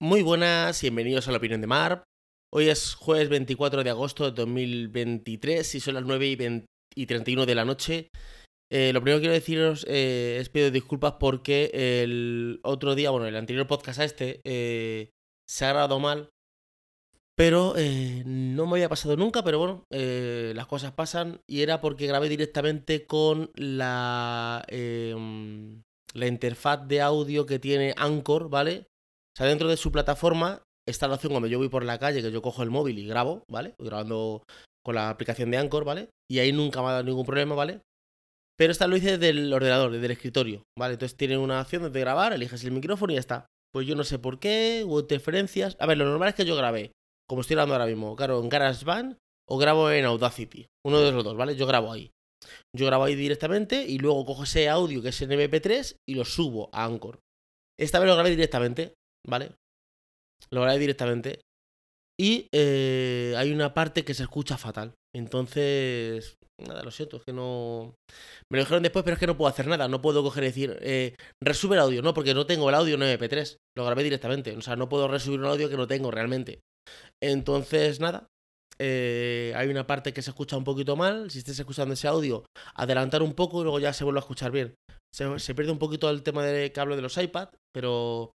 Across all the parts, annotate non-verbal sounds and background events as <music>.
Muy buenas, bienvenidos a la opinión de Marp. Hoy es jueves 24 de agosto de 2023 y son las 9 y, 20 y 31 de la noche. Eh, lo primero que quiero deciros eh, es pido disculpas porque el otro día, bueno, el anterior podcast a este eh, se ha grabado mal, pero no me había pasado nunca, pero bueno, las cosas pasan y era porque grabé directamente con la, em, la interfaz de audio que tiene Anchor, ¿vale? Sea, dentro de su plataforma está la opción cuando yo voy por la calle, que yo cojo el móvil y grabo, ¿vale? Voy grabando con la aplicación de Anchor, ¿vale? Y ahí nunca me ha dado ningún problema, ¿vale? Pero esta lo hice desde el ordenador, desde el escritorio, ¿vale? Entonces tiene una opción de grabar, eliges el micrófono y ya está. Pues yo no sé por qué, hubo interferencias. A ver, lo normal es que yo grabé, como estoy grabando ahora mismo, claro, en GarageBand o grabo en Audacity. Uno de los dos, ¿vale? Yo grabo ahí. Yo grabo ahí directamente y luego cojo ese audio que es en MP3 y lo subo a Anchor. Esta vez lo grabé directamente, ¿vale? Lo grabé directamente. Y eh, hay una parte que se escucha fatal. Entonces, nada, lo siento, es que no... Me lo dijeron después, pero es que no puedo hacer nada. No puedo coger y decir, eh, resube el audio, no, porque no tengo el audio en MP3. Lo grabé directamente. O sea, no puedo resubir un audio que no tengo realmente. Entonces, nada. eh, hay una parte que se escucha un poquito mal. Si estés escuchando ese audio, adelantar un poco y luego ya se vuelve a escuchar bien. Se, se pierde un poquito el tema de que hablo de los iPad, pero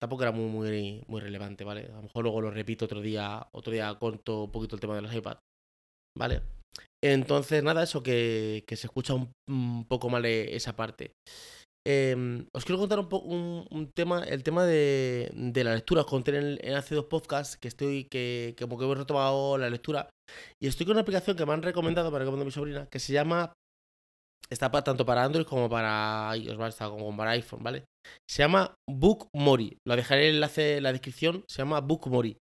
tampoco era muy, muy, muy relevante, ¿vale? A lo mejor luego lo repito otro día, otro día corto un poquito el tema de los iPad, ¿vale? Entonces, nada, eso que, que se escucha un, poco mal eh, esa parte. Eh, os quiero contar un, po un, tema, el tema de, de la lectura. Os conté en, en, hace dos podcasts que estoy, que, que como que he retomado la lectura. Y estoy con una aplicación que me han recomendado, para recomendar mi sobrina, que se llama. Está para, tanto para Android como para. Está como para iPhone, ¿vale? Se llama Book Mori. Lo dejaré el enlace en la descripción. Se llama Book Mori.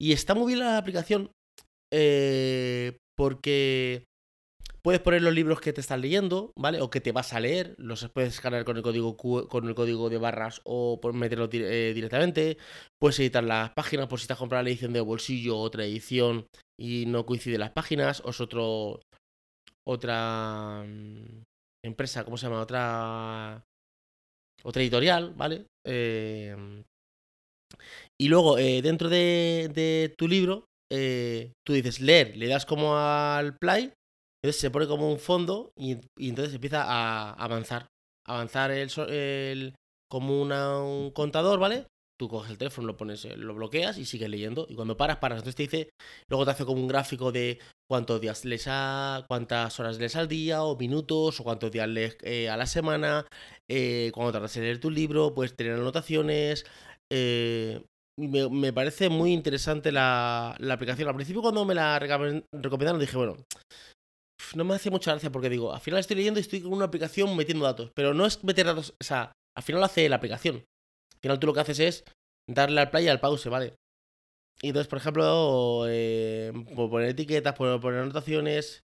Y está muy bien la aplicación. Eh, porque puedes poner los libros que te estás leyendo, ¿vale? O que te vas a leer, los puedes escanear con el código con el código de barras o meterlo eh, directamente. Puedes editar las páginas por si estás comprando la edición de bolsillo otra edición y no coinciden las páginas, o es otro otra mm, empresa, ¿cómo se llama? Otra otra editorial, ¿vale? Eh, y luego, eh, dentro de, tu libro, eh, tú dices leer, le das como al play entonces se pone como un fondo y, entonces empieza a avanzar. Avanzar el, el como un contador, ¿vale? Tú coges el teléfono, lo pones, eh, lo bloqueas y sigues leyendo. Y cuando paras, paras. Entonces te dice, luego te hace como un gráfico de cuántos días lees a, cuántas horas lees al día, o minutos, o cuántos días lees eh, a la semana, eh, cuando tardas en leer tu libro, puedes tener anotaciones. Eh, me, me, parece muy interesante la, la, aplicación. Al principio, cuando me la recomendaron, dije, bueno, no me hace mucha gracia porque digo, al final estoy leyendo y estoy con una aplicación metiendo datos. Pero no es meter datos, o sea, al final lo hace la aplicación. Al final tú lo que haces es darle al play y al pause, ¿vale? Y entonces, por ejemplo, eh, poner etiquetas, poner, poner anotaciones.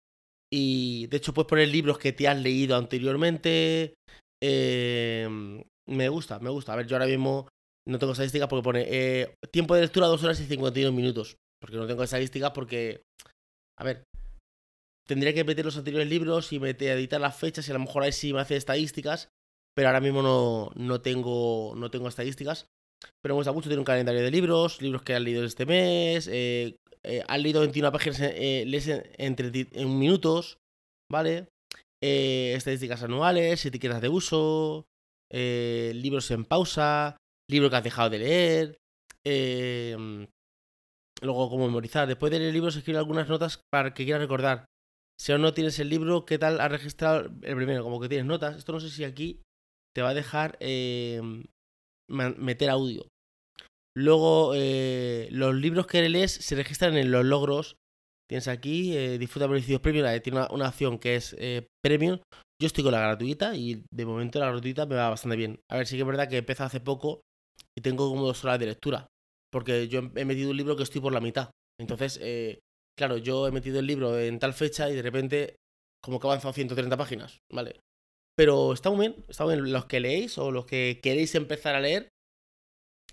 Y de hecho, puedes poner libros que te has leído anteriormente. Eh, me gusta, me gusta. A ver, yo ahora mismo no tengo estadísticas porque pone eh, tiempo de lectura 2 horas y 51 minutos. Porque no tengo estadísticas porque. A ver, tendría que meter los anteriores libros y meter, editar las fechas y a lo mejor ahí sí me hace estadísticas, pero ahora mismo no, no, tengo, no tengo estadísticas. Pero me gusta mucho, tiene un calendario de libros, libros que han leído este mes, eh, eh, han leído 21 páginas, eh, lees en, en, en, minutos, ¿vale? Eh, estadísticas anuales, etiquetas de uso, eh, libros en pausa, libro que has dejado de leer, luego cómo memorizar. Después de leer libros, escribe algunas notas para que quieras recordar. Si aún no tienes el libro, ¿qué tal has registrado el primero? Como que tienes notas. Esto no sé si aquí te va a dejar eh, meter audio. Luego, eh, los libros que lees se registran en los logros. Tienes aquí, eh, disfruta beneficios premium. Tiene una, una, opción que es eh, premium. Yo estoy con la gratuita y de momento la gratuita me va bastante bien. A ver, sí que es verdad que empezó hace poco y tengo como dos horas de lectura. Porque yo he metido un libro que estoy por la mitad. Entonces, eh, claro, yo he metido el libro en tal fecha y de repente como que ha avanzado 130 páginas, ¿vale? Pero está muy bien, está muy bien. Los que leéis o los que queréis empezar a leer,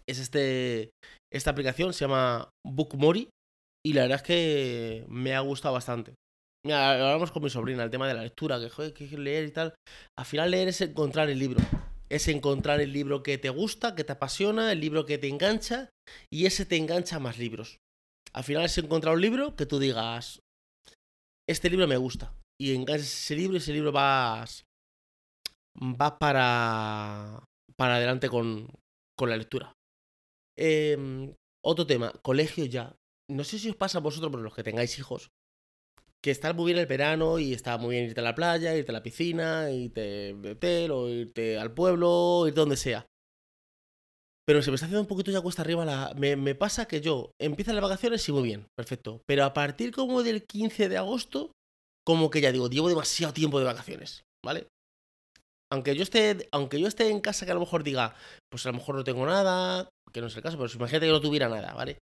es este, esta aplicación, se llama Bookmori y la verdad es que me ha gustado bastante. Hablamos con mi sobrina, el tema de la lectura, que joder, que leer y tal. Al final leer es encontrar el libro. es encontrar el libro que te gusta, que te apasiona, el libro que te engancha, y ese te engancha más libros. Al final es encontrar un libro que tú digas, este libro me gusta, y enganchas ese libro y ese libro vas, vas para, para adelante con, con la lectura. Em, otro tema, colegio ya. No sé si os pasa a vosotros, por los que tengáis hijos, que está muy bien el verano y está muy bien irte a la playa, irte a la piscina, irte de hotel o irte al pueblo, irte donde sea. Pero se me está haciendo un poquito ya cuesta arriba la... Me, me pasa que yo empiezo las vacaciones y muy bien, perfecto. Pero a partir como del 15 de agosto, como que ya digo, llevo demasiado tiempo de vacaciones, ¿vale? Aunque yo esté, aunque yo esté en casa que a lo mejor diga, pues a lo mejor no tengo nada, que no es el caso, pero imagínate que no tuviera nada, ¿vale?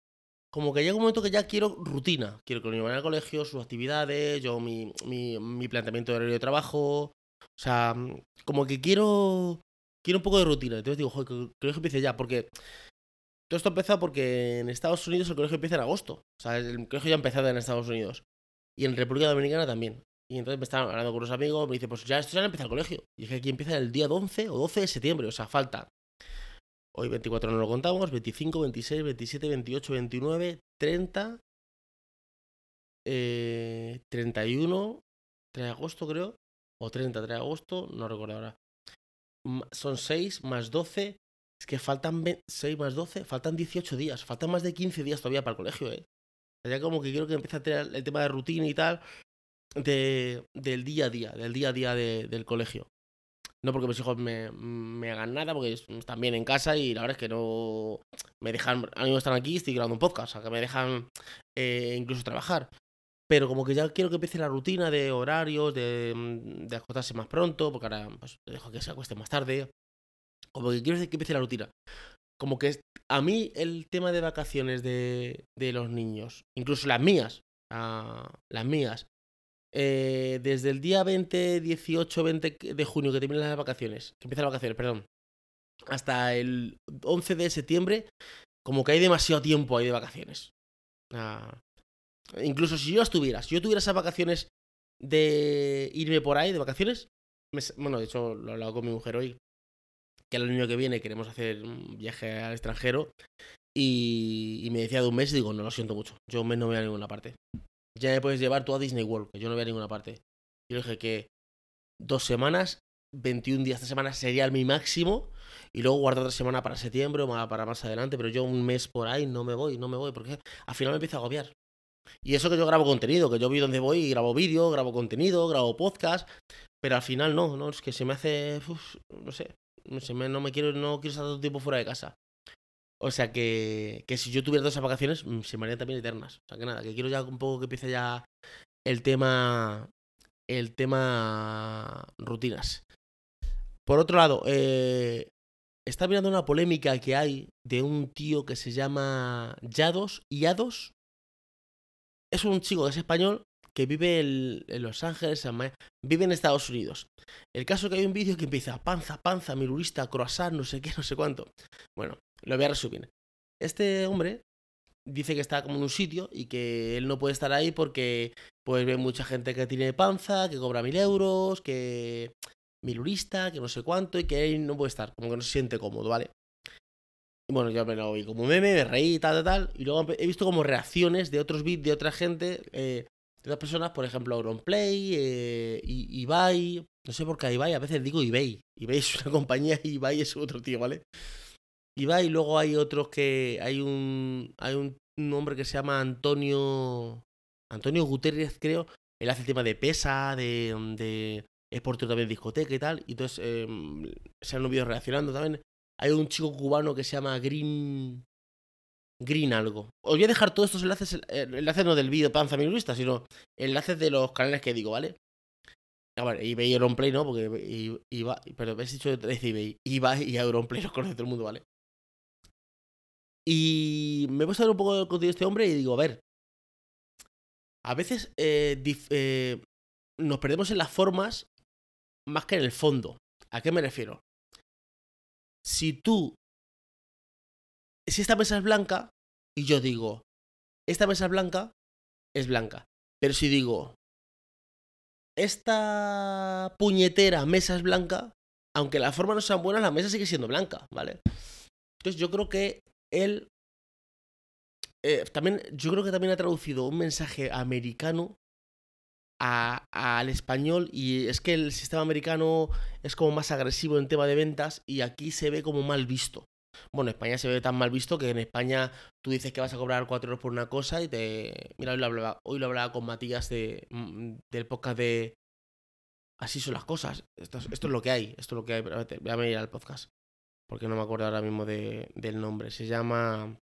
Como que llega un momento que ya quiero rutina. Quiero que niños vayan al colegio, sus actividades, yo mi, mi, mi planteamiento de horario de trabajo. O sea, como que quiero quiero un poco de rutina. Entonces digo, joder, que el colegio empiece ya, porque todo esto empezó porque en Estados Unidos el colegio empieza en agosto. O sea, el colegio ya ha empezado en Estados Unidos. Y en República Dominicana también. Y entonces me estaban hablando con unos amigos, me dice, pues ya esto ya empieza el colegio. Y dije, aquí empieza el día 11 o 12 de septiembre, o sea, falta. Hoy 24 no lo contamos, 25, 26, 27, 28, 29, 30, eh, 31, 3 de agosto creo, o 30, 3 de agosto, no recuerdo ahora. Son 6 más 12, es que faltan 6 más 12, faltan 18 días, faltan más de 15 días todavía para el colegio, ¿eh? Ya como que quiero que empiece a tener el tema de rutina y tal, de, del día a día, del día a día de, del colegio. No porque mis hijos me, me, hagan nada, porque están bien en casa y la verdad es que no me dejan, a mí no están aquí, estoy grabando un podcast, o sea, que me dejan eh, incluso trabajar. Pero como que ya quiero que empiece la rutina de horarios, de, de acostarse más pronto, porque ahora pues, dejo que se acueste más tarde. Como que quiero que empiece la rutina. Como que a mí el tema de vacaciones de, de los niños, incluso las mías, uh, las mías, eh, desde el día 20, 18, 20 de junio que terminan las vacaciones, que empiezan las vacaciones, perdón, hasta el 11 de septiembre, como que hay demasiado tiempo ahí de vacaciones. Incluso si yo estuviera, si yo tuviera esas vacaciones de irme por ahí, de vacaciones, bueno, de hecho lo he hablado con mi mujer hoy, que el año que viene queremos hacer un viaje al extranjero, y, y me decía de un mes y digo, no, lo siento mucho, yo un mes no voy a ninguna parte ya me puedes llevar tú a Disney World, que yo no voy a ninguna parte. Yo dije que dos semanas, 21 días, esta semana sería mi máximo. Y luego guardar otra semana para septiembre o para más adelante. Pero yo un mes por ahí no me voy, no me voy. Porque al final me empiezo a agobiar. Y eso que yo grabo contenido, que yo vi dónde voy y grabo vídeo, grabo contenido, grabo podcast. Pero al final no, no, es que se me hace. no sé. no me quiero, no quiero estar todo el tiempo fuera de casa. O sea que, que si yo tuviera dos vacaciones, mm, se me harían también eternas. O sea que nada, que quiero ya un poco que empiece ya el tema. El tema rutinas. Por otro lado, eh, está mirando una polémica que hay de un tío que se llama Yados, Yados. Es un chico que es español que vive en, Los Ángeles, vive en Estados Unidos. El caso es que hay un vídeo que empieza panza, panza, mirurista, croissant, no sé qué, no sé cuánto. Bueno, lo voy a resumir. Este hombre dice que está como en un sitio y que él no puede estar ahí porque pues ve mucha gente que tiene panza, que cobra mil euros, que milurista, que no sé cuánto y que él no puede estar, como que no se siente cómodo, ¿vale? Y bueno, yo me lo vi como meme, me reí, tal, tal, tal. Y luego he visto como reacciones de otros bits de otra gente, eh, de otras personas, por ejemplo, Auronplay, eh, Ibai. No sé por qué Ibai, a veces digo eBay. eBay es una <laughs> compañía y Ibai es otro tío, ¿vale? Y va y luego hay otros que hay un hay un, hombre que se llama Antonio Antonio Guterres creo él hace el tema de pesa de, de es portero también discoteca y tal y entonces eh, se han vídeos relacionando también hay un chico cubano que se llama Green Green algo. Os voy a dejar todos estos enlaces, eh, enlaces no del vídeo panza minurista, sino enlaces de los canales que digo, ¿vale? A ver, eBay y Auronplay no, porque iba, pero habéis dicho eBay, eBay y Auronplay <laughs> los conoce todo el mundo, ¿vale? Y me he puesto un poco el contenido de este hombre y digo, a ver, a veces eh, eh, nos perdemos en las formas más que en el fondo. ¿A qué me refiero? Si tú, si esta mesa es blanca y yo digo, esta mesa es blanca, es blanca. Pero si digo, esta puñetera mesa es blanca, aunque las formas no sean buenas, la mesa sigue siendo blanca, ¿vale? Entonces yo creo que él eh, también, yo creo que también ha traducido un mensaje americano al español y es que el sistema americano es como más agresivo en tema de ventas y aquí se ve como mal visto. Bueno, en España se ve tan mal visto que en España tú dices que vas a cobrar 4 euros por una cosa y te... Mira, hoy lo hablaba, hoy lo hablaba con Matías de, mm, del podcast de... Así son las cosas. Esto, es lo que hay. Esto es lo que hay. Voy a venir al podcast. Porque no me acuerdo ahora mismo de, del nombre. Se llama...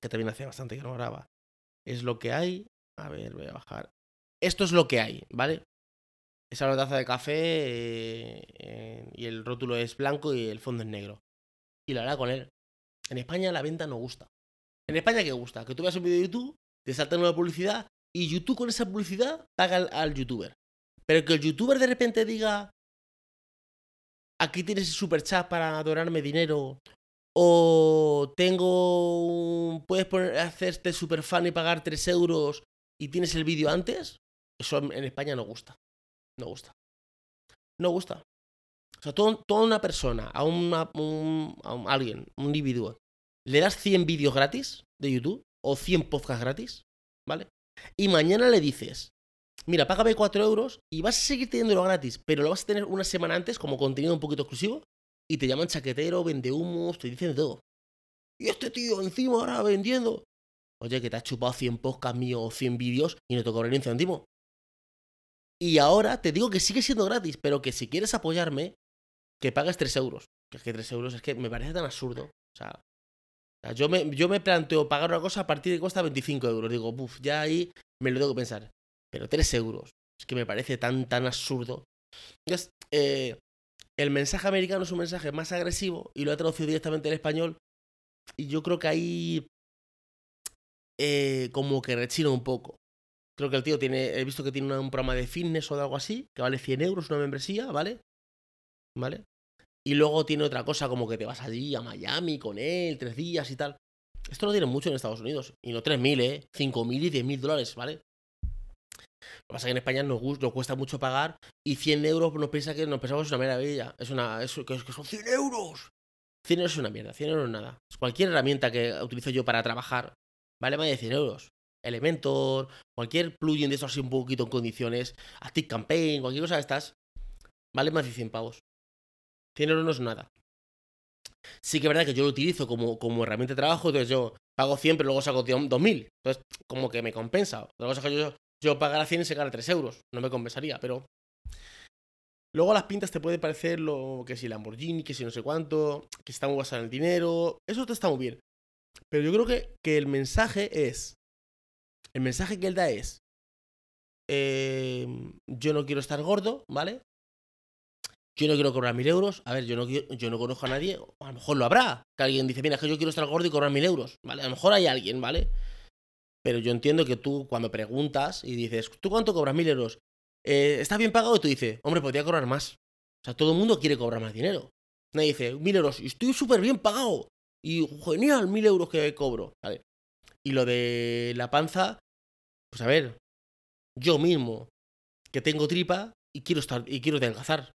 Que también hace bastante que no graba. Es lo que hay. A ver, voy a bajar. Esto es lo que hay, ¿vale? Esa una taza de café eh, y el rótulo es blanco y el fondo es negro. Y lo hará con él. En España la venta no gusta. En España, ¿qué gusta? Que tú veas un vídeo de YouTube, te saltan una publicidad y YouTube con esa publicidad paga al, youtuber. Pero que el youtuber de repente diga, aquí tienes el super chat para donarme dinero. O tengo. Puedes poner, hacerte super fan y pagar 3 euros y tienes el vídeo antes. Eso en España no gusta. No gusta. No gusta. O sea, toda una persona, a, un, a alguien, un individuo, le das 100 vídeos gratis de YouTube o 100 podcasts gratis, ¿vale? Y mañana le dices, mira, págame 4 euros y vas a seguir teniéndolo gratis, pero lo vas a tener una semana antes como contenido un poquito exclusivo y te llaman chaquetero, vende humos, te dicen de todo. Y este tío encima ahora vendiendo. Oye, que te has chupado 100 podcasts míos o 100 vídeos y no te cobran ni un. Y ahora te digo que sigue siendo gratis, pero que si quieres apoyarme, que pagues 3 euros. Que es que 3 euros es que me parece tan absurdo. O sea, yo, me, yo me planteo pagar una cosa a partir de que cuesta 25 euros. Digo, uff, ya ahí me lo tengo que pensar. Pero 3 euros. Es que me parece tan, tan absurdo. Entonces, eh, el mensaje americano es un mensaje más agresivo y lo he traducido directamente en español. Y yo creo que ahí eh, como que rechina un poco. Creo que el tío tiene, he visto que tiene un programa de fitness o de algo así, que vale 100 euros una membresía, ¿vale? ¿Vale? Y luego tiene otra cosa como que te vas allí a Miami con él, tres días y tal. Esto lo tienen mucho en Estados Unidos. Y no 3.000, ¿eh? 5.000 y 10.000 dólares, ¿vale? Lo que pasa es que en España nos, nos, cuesta mucho pagar y 100 euros nos piensa que nos pensamos una maravilla. Es una. Es, que, son 100 euros. 100 euros es una mierda, 100 euros nada. Cualquier herramienta que utilizo yo para trabajar vale más de 100 euros. Elementor, cualquier plugin de eso así un poquito en condiciones, Active Campaign, cualquier cosa de estas, vale más de 100 pavos. 100 euros no es nada. Sí que es verdad que yo lo utilizo como, como herramienta de trabajo, entonces yo pago 100 pero luego saco 2000. Entonces, como que me compensa. La cosa que yo, yo pagara 100 y se gana 3 euros. No me compensaría, pero... Luego las pintas te puede parecer lo que si Lamborghini, que si no sé cuánto, que está muy basado en el dinero. Eso te está muy bien. Pero yo creo que, que el mensaje es el mensaje que él da es, em, yo no quiero estar gordo, ¿vale? Yo no quiero cobrar mil euros. A ver, yo no, yo no conozco a nadie. a lo mejor lo habrá. Que alguien dice, mira, es que yo quiero estar gordo y cobrar mil euros. ¿Vale? A lo mejor hay alguien, ¿vale? Pero yo entiendo que tú, cuando preguntas y dices, ¿tú cuánto cobras mil euros? Eh, ¿Estás bien pagado? Y tú dices, hombre, podría cobrar más. O sea, todo el mundo quiere cobrar más dinero. Nadie dice, mil euros, estoy súper bien pagado. Y genial, mil euros que cobro. ¿Vale? Y lo de la panza, pues a ver, yo mismo, que tengo tripa y quiero estar, y quiero adelgazar.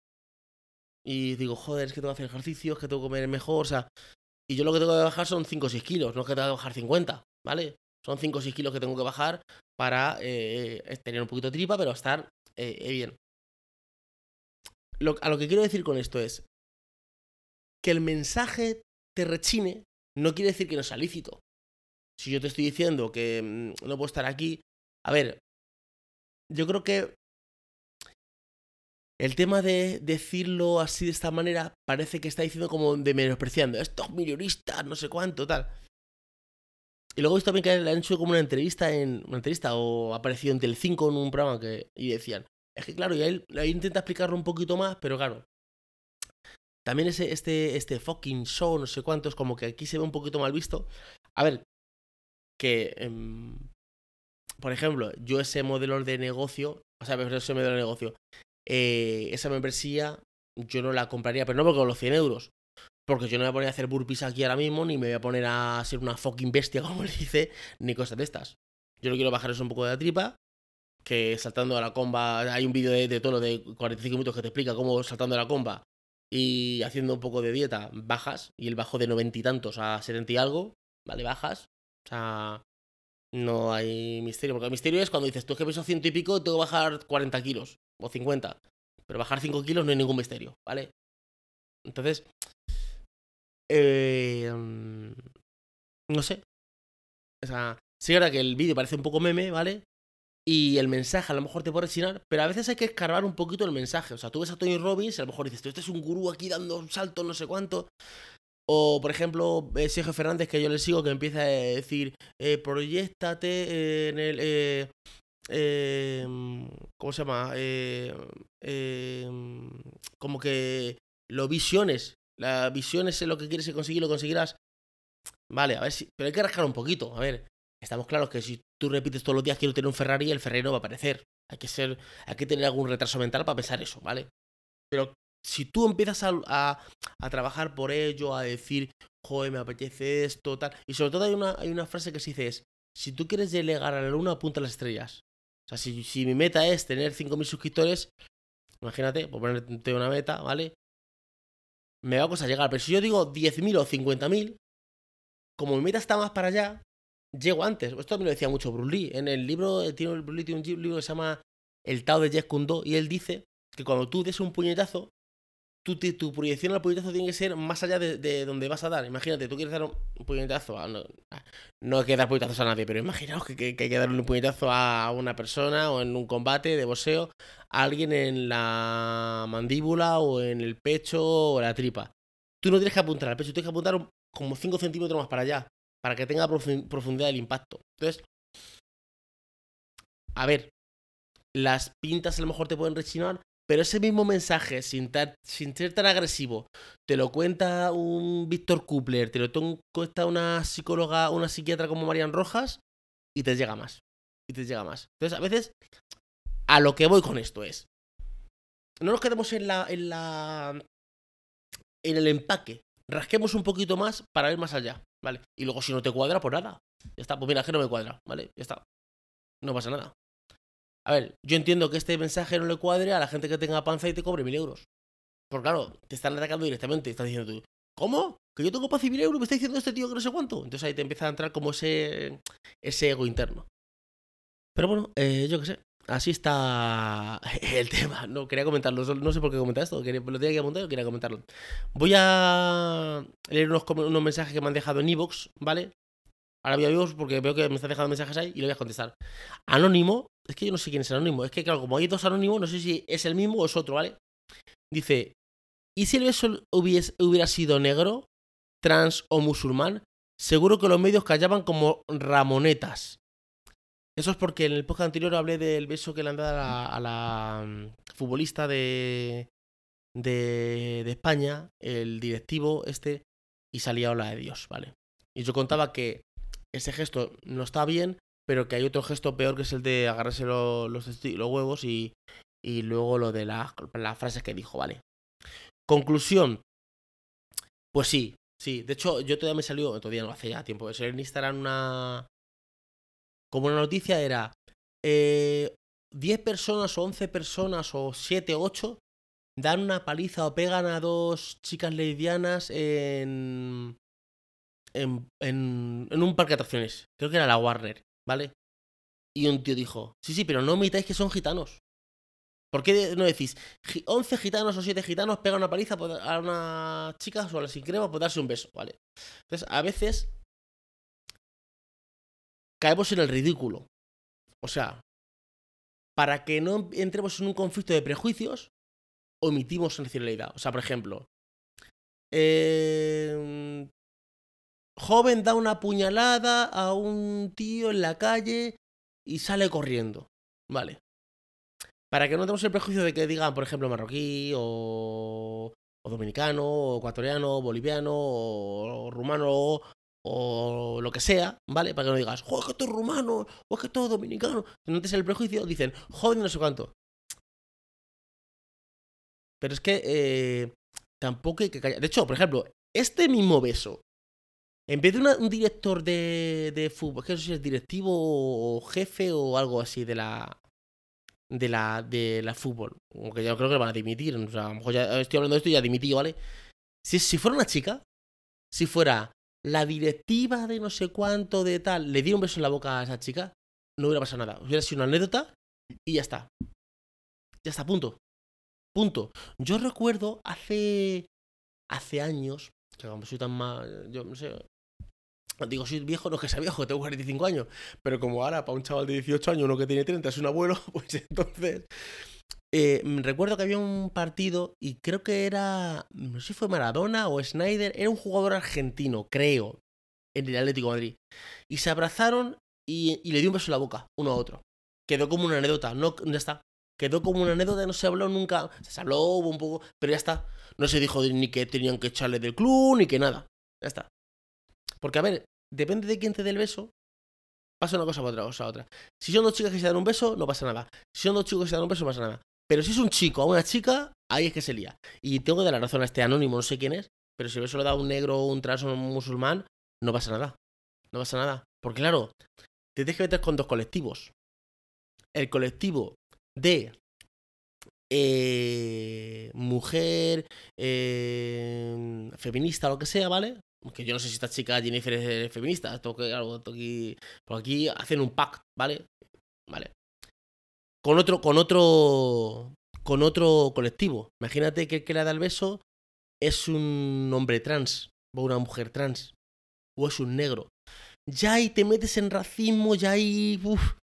Y digo, joder, es que tengo que hacer ejercicios, que tengo que comer mejor, o sea. Y yo lo que tengo que bajar son 5 o 6 kilos, no es que tengo que bajar 50, ¿vale? Son 5 o 6 kilos que tengo que bajar para eh, tener un poquito de tripa, pero estar eh, bien. Lo, a lo que quiero decir con esto es que el mensaje te rechine no quiere decir que no sea lícito. Si yo te estoy diciendo que mm, no puedo estar aquí, a ver, yo creo que el tema de decirlo así de esta manera parece que está diciendo como de menospreciando. Estos millonistas, no sé cuánto, tal. Y luego he visto también que le han hecho como una entrevista en. Una entrevista o ha aparecido en Telecinco en un programa que. Y decían. Es que claro, y él, ahí intenta explicarlo un poquito más, pero claro. También ese, este, este fucking show, no sé cuánto, es como que aquí se ve un poquito mal visto. A ver, que, em, por ejemplo, yo ese modelo de negocio, o sea, ese modelo de negocio, eh, esa membresía, yo no la compraría, pero no porque los 100 euros. Porque yo no me voy a poner a hacer burpees aquí ahora mismo, ni me voy a poner a ser una fucking bestia, <laughs> como le dice, ni cosas de estas. Yo no quiero bajar eso un poco de la tripa, que saltando a la comba, hay un vídeo de, de de 45 minutos que te explica cómo saltando a la comba y haciendo un poco de dieta, bajas, y él bajó de noventa y tantos a setenta y algo, ¿vale? Bajas. O sea, no hay misterio, porque el misterio es cuando dices, tú es que peso ciento y pico, tengo que bajar 40 kilos o 50. Pero bajar 5 kilos no hay ningún misterio, ¿vale? Entonces, eh, no sé. O sea, sí, ahora que el vídeo parece un poco meme, ¿vale? Y el mensaje a lo mejor te puede rechinar, pero a veces hay que escarbar un poquito el mensaje. O sea, tú ves a Tony Robbins y a lo mejor dices, este es un gurú aquí dando un salto, no sé cuánto. O, por ejemplo, Sergio Fernández, que yo le sigo, que empieza a decir, eh, proyectate en el... Eh, em, ¿Cómo se llama? Eh, em, como que lo visiones. La visión es lo que quieres conseguir, lo conseguirás. Vale, a ver si. Pero hay que rascar un poquito. A ver, estamos claros que si tú repites todos los días quiero tener un Ferrari, el Ferrari no va a aparecer. Hay que ser. Hay que tener algún retraso mental para pensar eso, ¿vale? Pero si tú empiezas a, a, trabajar por ello, a decir, joder, me apetece esto, tal. Y sobre todo hay una, hay una frase que se dice es, si tú quieres llegar a la luna, apunta a las estrellas. O sea, si, si mi meta es tener 5.000 suscriptores, imagínate, por ponerte una meta, ¿vale? Me va a costar llegar. Pero si yo digo 10.000 o 50.000, como mi meta está más para allá, llego antes. Esto me lo decía mucho Bruce Lee. En el libro, tiene, Bruce Lee tiene un libro que se llama El Tao de Jeff Kundo, y él dice que cuando tú des un puñetazo, tu, proyección al puñetazo tiene que ser más allá de, donde vas a dar. Imagínate, tú quieres dar un puñetazo. No, no hay que dar puñetazos a nadie, pero imaginaos que, hay que darle un puñetazo a una persona o en un combate de boxeo a alguien en la mandíbula o en el pecho o la tripa. Tú no tienes que apuntar al pecho, tienes que apuntar como 5 centímetros más para allá, para que tenga profundidad del impacto. Entonces, a ver, las pintas a lo mejor te pueden rechinar, pero ese mismo mensaje, sin, ser tan agresivo, te lo cuenta un Víctor Kupler, te lo cuenta una psicóloga, una psiquiatra como Marian Rojas, y te llega más. Y te llega más. Entonces, a veces, a lo que voy con esto es. No nos quedemos en la. en la. en el empaque. Rasquemos un poquito más para ir más allá, ¿vale? Y luego si no te cuadra, pues nada. Ya está, pues mira, que no me cuadra, ¿vale? Ya está. No pasa nada. A ver, yo entiendo que este mensaje no le cuadre a la gente que tenga panza y te cobre mil euros. Porque claro, te están atacando directamente. Estás diciendo tú, ¿cómo? Que yo tengo panza y mil euros, me está diciendo este tío que no sé cuánto. Entonces ahí te empieza a entrar como ese, ese ego interno. Pero bueno, eh, yo qué sé. Así está <laughs> el tema. No quería comentarlo. No sé por qué comentar esto. Lo tenía que apuntar quería comentarlo. Voy a leer unos, unos mensajes que me han dejado en Evox, ¿vale? Ahora voy a Evox porque veo que me están dejando mensajes ahí y le voy a contestar. Anónimo es que yo no sé quién es anónimo. Es que, claro, como hay dos anónimos, no sé si es el mismo o es otro, ¿vale? Dice: ¿Y si el beso hubiera sido negro, trans o musulmán? Seguro que los medios callaban como ramonetas. Eso es porque en el podcast anterior hablé del beso que le han dado a la, mm, futbolista de, de, de, España, el directivo este, y salía hola de Dios, ¿vale? Y yo contaba que ese gesto no está bien, pero que hay otro gesto peor que es el de agarrarse los, huevos y, luego lo de las frases que dijo, ¿vale? Conclusión. Pues sí, sí. De hecho, yo todavía me salió, todavía no hace ya tiempo, de en Instagram una... Como una noticia era... Eh, 10 personas o 11 personas o 7 o 8 dan una paliza o pegan a dos chicas lesbianas en, en, en, en un parque de atracciones. Creo que era la Warner. ¿Vale? Y un tío dijo, sí, sí, pero no omitáis que son gitanos. ¿Por qué no decís, 11 gitanos o 7 gitanos pegan una paliza a una chica o a la sin crema por darse un beso, ¿vale? Entonces, a veces caemos en el ridículo. O sea, para que no entremos en un conflicto de prejuicios, omitimos nacionalidad. O sea, por ejemplo, eh, Joven da una puñalada a un tío en la calle y sale corriendo. Vale. Para que no tengamos el prejuicio de que digan, por ejemplo, marroquí o, o dominicano, o ecuatoriano, o boliviano, o, rumano, o lo que sea, ¿vale? Para que no digas, joder, que esto es rumano, o que esto es dominicano. No tienes el prejuicio, dicen, joven no sé cuánto. Pero es que eh, tampoco hay que callar. De hecho, por ejemplo, este mismo beso en vez de un director de, de fútbol, que no sé si es directivo o jefe o algo así de la, de la, de la fútbol. Aunque yo creo que lo van a dimitir. O sea, a lo mejor ya estoy hablando de esto y ya dimitido, ¿vale? Si, si fuera una chica, si fuera la directiva de no sé cuánto de tal, le diera un beso en la boca a esa chica, no hubiera pasado nada. Hubiera sido una anécdota y ya está. Ya está, punto. Punto. Yo recuerdo hace. Hace años. Que como soy tan mal. Yo no sé. Digo, soy viejo, no es que sea viejo, tengo 45 años. Pero como ahora, para un chaval de 18 años, uno que tiene 30 es un abuelo, <laughs> pues entonces. Eh, recuerdo que había un partido y creo que era. No sé si fue Maradona o Snyder. Era un jugador argentino, creo. En el Atlético Madrid. Y se abrazaron y, y le dio un beso en la boca, uno a otro. Quedó como una anécdota, no, ya está. Quedó como una anécdota, no se habló nunca. Se habló un poco, pero ya está. No se dijo ni que tenían que echarle del club, ni que nada. Ya está. Porque, a ver, depende de quién te dé el beso, pasa una cosa por otra cosa otra. Si son dos chicas que se dan un beso, no pasa nada. Si son dos chicos que se dan un beso, no pasa nada. Pero si es un chico a una chica, ahí es que se lía. Y tengo que dar la razón a este anónimo, no sé quién es, pero si el beso lo da un negro, un trans o un musulmán, no pasa nada. No pasa nada. Porque claro, te tienes que meter con dos colectivos. El colectivo de eh, mujer eh, feminista lo que sea, ¿vale? Que yo no sé si esta chica Jennifer es feminista, esto que algo aquí, por aquí hacen un pack, ¿vale? Vale. Con otro, con otro, con otro colectivo. Imagínate que el que le da el beso es un hombre trans o una mujer trans o es un negro. Ya ahí te metes en racismo, ya ahí, uf,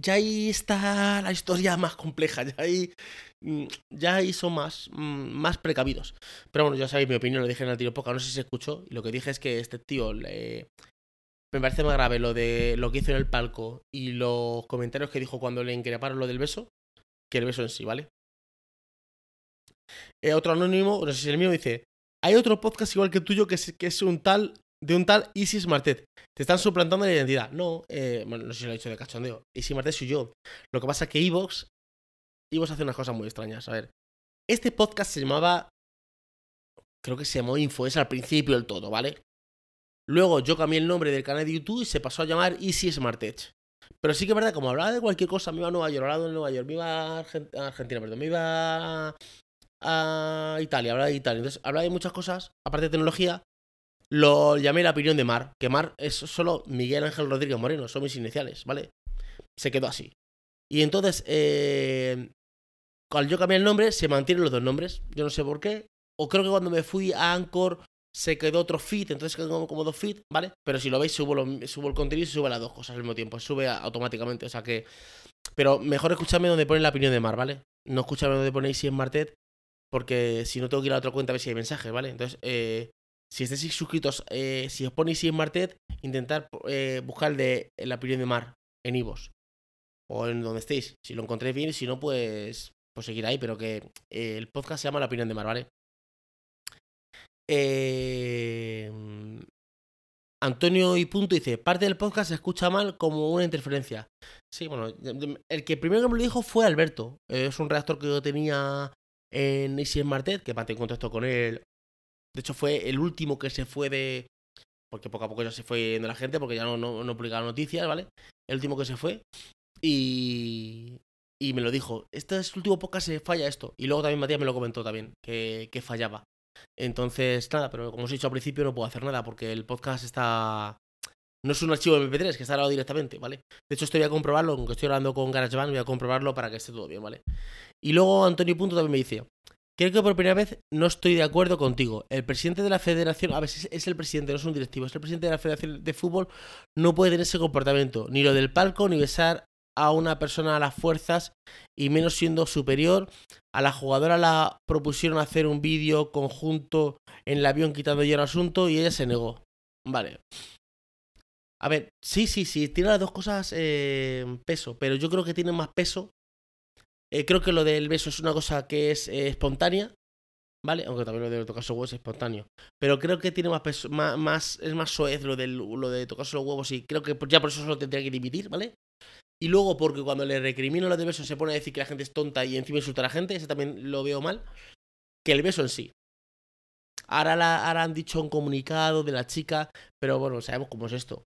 ya ahí está la historia más compleja, ya ahí, mm, ya ahí son más, mm, más precavidos. Pero bueno, ya sabéis mi opinión, lo dije en el tiro poca, no sé si se escuchó, y lo que dije es que este tío le... me parece más grave lo de lo que hizo en el palco y los comentarios que dijo cuando le increparon lo del beso, que el beso en sí, ¿vale? Eh, otro anónimo, no sé si es el mío, dice, hay otro podcast igual que el tuyo que es, que es un tal de un tal Isis Martet. Te están suplantando la identidad. No, eh, bueno, no sé si lo he dicho de cachondeo. Isis Martet soy yo. Lo que pasa es que Evox, Evox hace unas cosas muy extrañas. A ver, este podcast se llamaba, creo que se llamó Infoes al principio del todo, ¿vale? Luego yo cambié el nombre del canal de YouTube y se pasó a llamar Isis Martet. Pero sí que es verdad, como hablaba de cualquier cosa, me iba a Nueva York, hablaba de Nueva York, me iba a Argentina, perdón, me iba a Italia, hablaba de Italia. Entonces, hablaba de muchas cosas, aparte de tecnología, lo llamé la opinión de Mar, que Mar es solo Miguel Ángel Rodríguez Moreno, son mis iniciales, ¿vale? Se quedó así. Y entonces, eh, al yo cambiar el nombre, se mantienen los dos nombres. Yo no sé por qué. O creo que cuando me fui a Anchor se quedó otro feed, entonces quedó como, dos feed, ¿vale? Pero si lo veis, subo, subo el contenido y sube las dos cosas al mismo tiempo. Sube automáticamente, o sea que. Pero mejor escucharme donde pone la opinión de Mar, ¿vale? No escucharme donde ponéis si es Martet, porque si no tengo que ir a otra cuenta a ver si hay mensajes, ¿vale? Entonces, eh, si estáis suscritos, eh, si os ponéis en Martet, intentar eh, buscar el de la opinión de Mar en Ivos. O en donde estéis. Si lo encontréis bien, si no, pues, pues seguir ahí. Pero que eh, el podcast se llama La opinión de Mar, ¿vale? Antonio y Punto dice, parte del podcast se escucha mal como una interferencia. Sí, bueno, el que primero que me lo dijo fue Alberto. es un redactor que yo tenía en Easy Martet, que mantengo contacto con él de hecho, fue el último que se fue de. Porque poco a poco ya se fue yendo la gente, porque ya no, no, publicaba noticias, ¿vale? El último que se fue. Y. Y me lo dijo. Este es el último podcast se falla esto. Y luego también Matías me lo comentó también, que, que fallaba. Entonces, nada, pero como os he dicho al principio, no puedo hacer nada porque el podcast está. No es un archivo MP3 que está grabado directamente, ¿vale? De hecho, estoy a comprobarlo, aunque estoy hablando con GarageBand, voy a comprobarlo para que esté todo bien, ¿vale? Y luego Antonio Punto también me dice: Creo que por primera vez no estoy de acuerdo contigo. El presidente de la federación, a si es el presidente, no es un directivo, es el presidente de la federación de fútbol, no puede tener ese comportamiento. Ni lo del palco, ni besar a una persona a las fuerzas, y menos siendo superior. A la jugadora la propusieron hacer un vídeo conjunto en el avión quitando ya el asunto y ella se negó. Vale. A ver, sí, sí, sí, tiene las dos cosas eh, peso, pero yo creo que tiene más peso eh, creo que lo del beso es una cosa que es eh, espontánea, ¿vale? Aunque también lo de tocarse los huevos es espontáneo. Pero creo que tiene más, peso, más, es más soez lo, del, lo de tocarse los huevos y creo que ya por eso solo tendría que dimitir, ¿vale? Y luego porque cuando le recrimina lo del beso se pone a decir que la gente es tonta y encima insulta a la gente, ese también lo veo mal. Que el beso en sí. Ahora, ahora han dicho un comunicado de la chica, pero bueno, sabemos cómo es esto.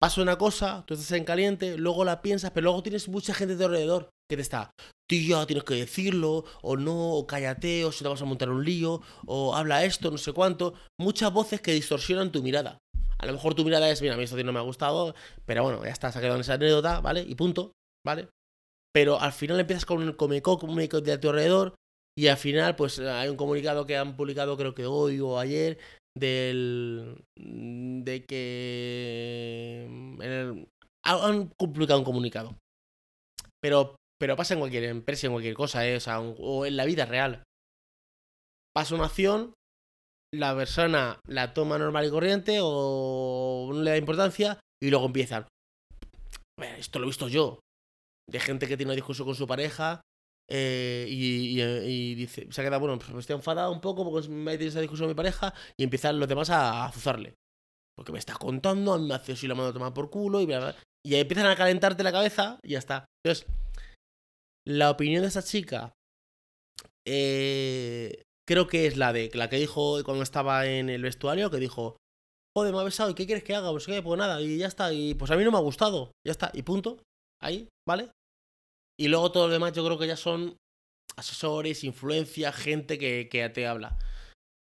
Pasa una cosa, tú estás en caliente, luego la piensas, pero luego tienes mucha gente de alrededor que te está, tío, tienes que decirlo, o no, o cállate, o si te vas a montar un lío, o habla esto, no sé cuánto. Muchas voces que distorsionan tu mirada. A lo mejor tu mirada es, mira, a mí esto no me ha gustado, pero bueno, ya está, se ha quedado en esa anécdota, ¿vale? Y punto, ¿vale? Pero al final empiezas con un comeco, un de a tu alrededor, y al final, pues hay un comunicado que han publicado, creo que hoy o ayer, del. de que. han publicado un comunicado. Pero, pero pasa en cualquier empresa, en cualquier cosa, ¿eh? o en la vida real. Pasa una acción, la persona la toma normal y corriente o no le da importancia y luego empiezan. Esto lo he visto yo. De gente que tiene una discusión con su pareja eh, y, dice, se ha quedado, bueno, pues estoy enfadado un poco porque me ha esa discusión con mi pareja y empiezan los demás a azuzarle. Porque me está contando, a mí me así la mano a tomar por culo y Y ahí empiezan a calentarte la cabeza y ya está. Entonces, la opinión de esa chica eh, creo que es la de la que dijo cuando estaba en el vestuario, que dijo, joder, me ha besado, ¿y qué quieres que haga? Pues qué, pues nada, y ya está, y pues a mí no me ha gustado, ya está, y punto, ahí, ¿vale? Y luego todo lo demás yo creo que ya son asesores, influencia, gente que, te habla.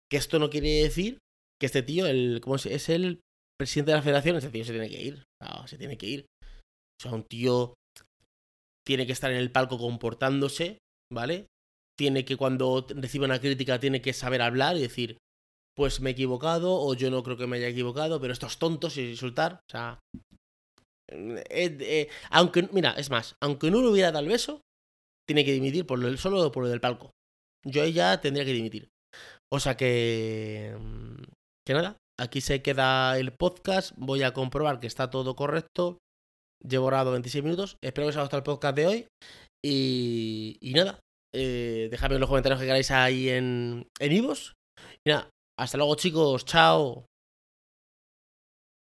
Que esto no quiere decir que este tío, el, ¿cómo es? es el presidente de la federación, este tío se tiene que ir. se tiene que ir. O sea, un tío tiene que estar en el palco comportándose, ¿vale? Tiene que cuando recibe una crítica tiene que saber hablar y decir, pues me he equivocado o yo no creo que me haya equivocado, pero estos tontos y insultar, o sea, aunque, mira, es más, aunque no le hubiera dado el beso, tiene que dimitir por lo, solo por lo del palco. Yo ya tendría que dimitir. O sea que... Mm, que nada, aquí se queda el podcast. Voy a comprobar que está todo correcto. Llevo grabado 26 minutos. Espero que os haya gustado el podcast de hoy. Y, y nada, eh, dejadme en los comentarios que queráis ahí en, en Ivos. Y nada, hasta luego chicos, chao.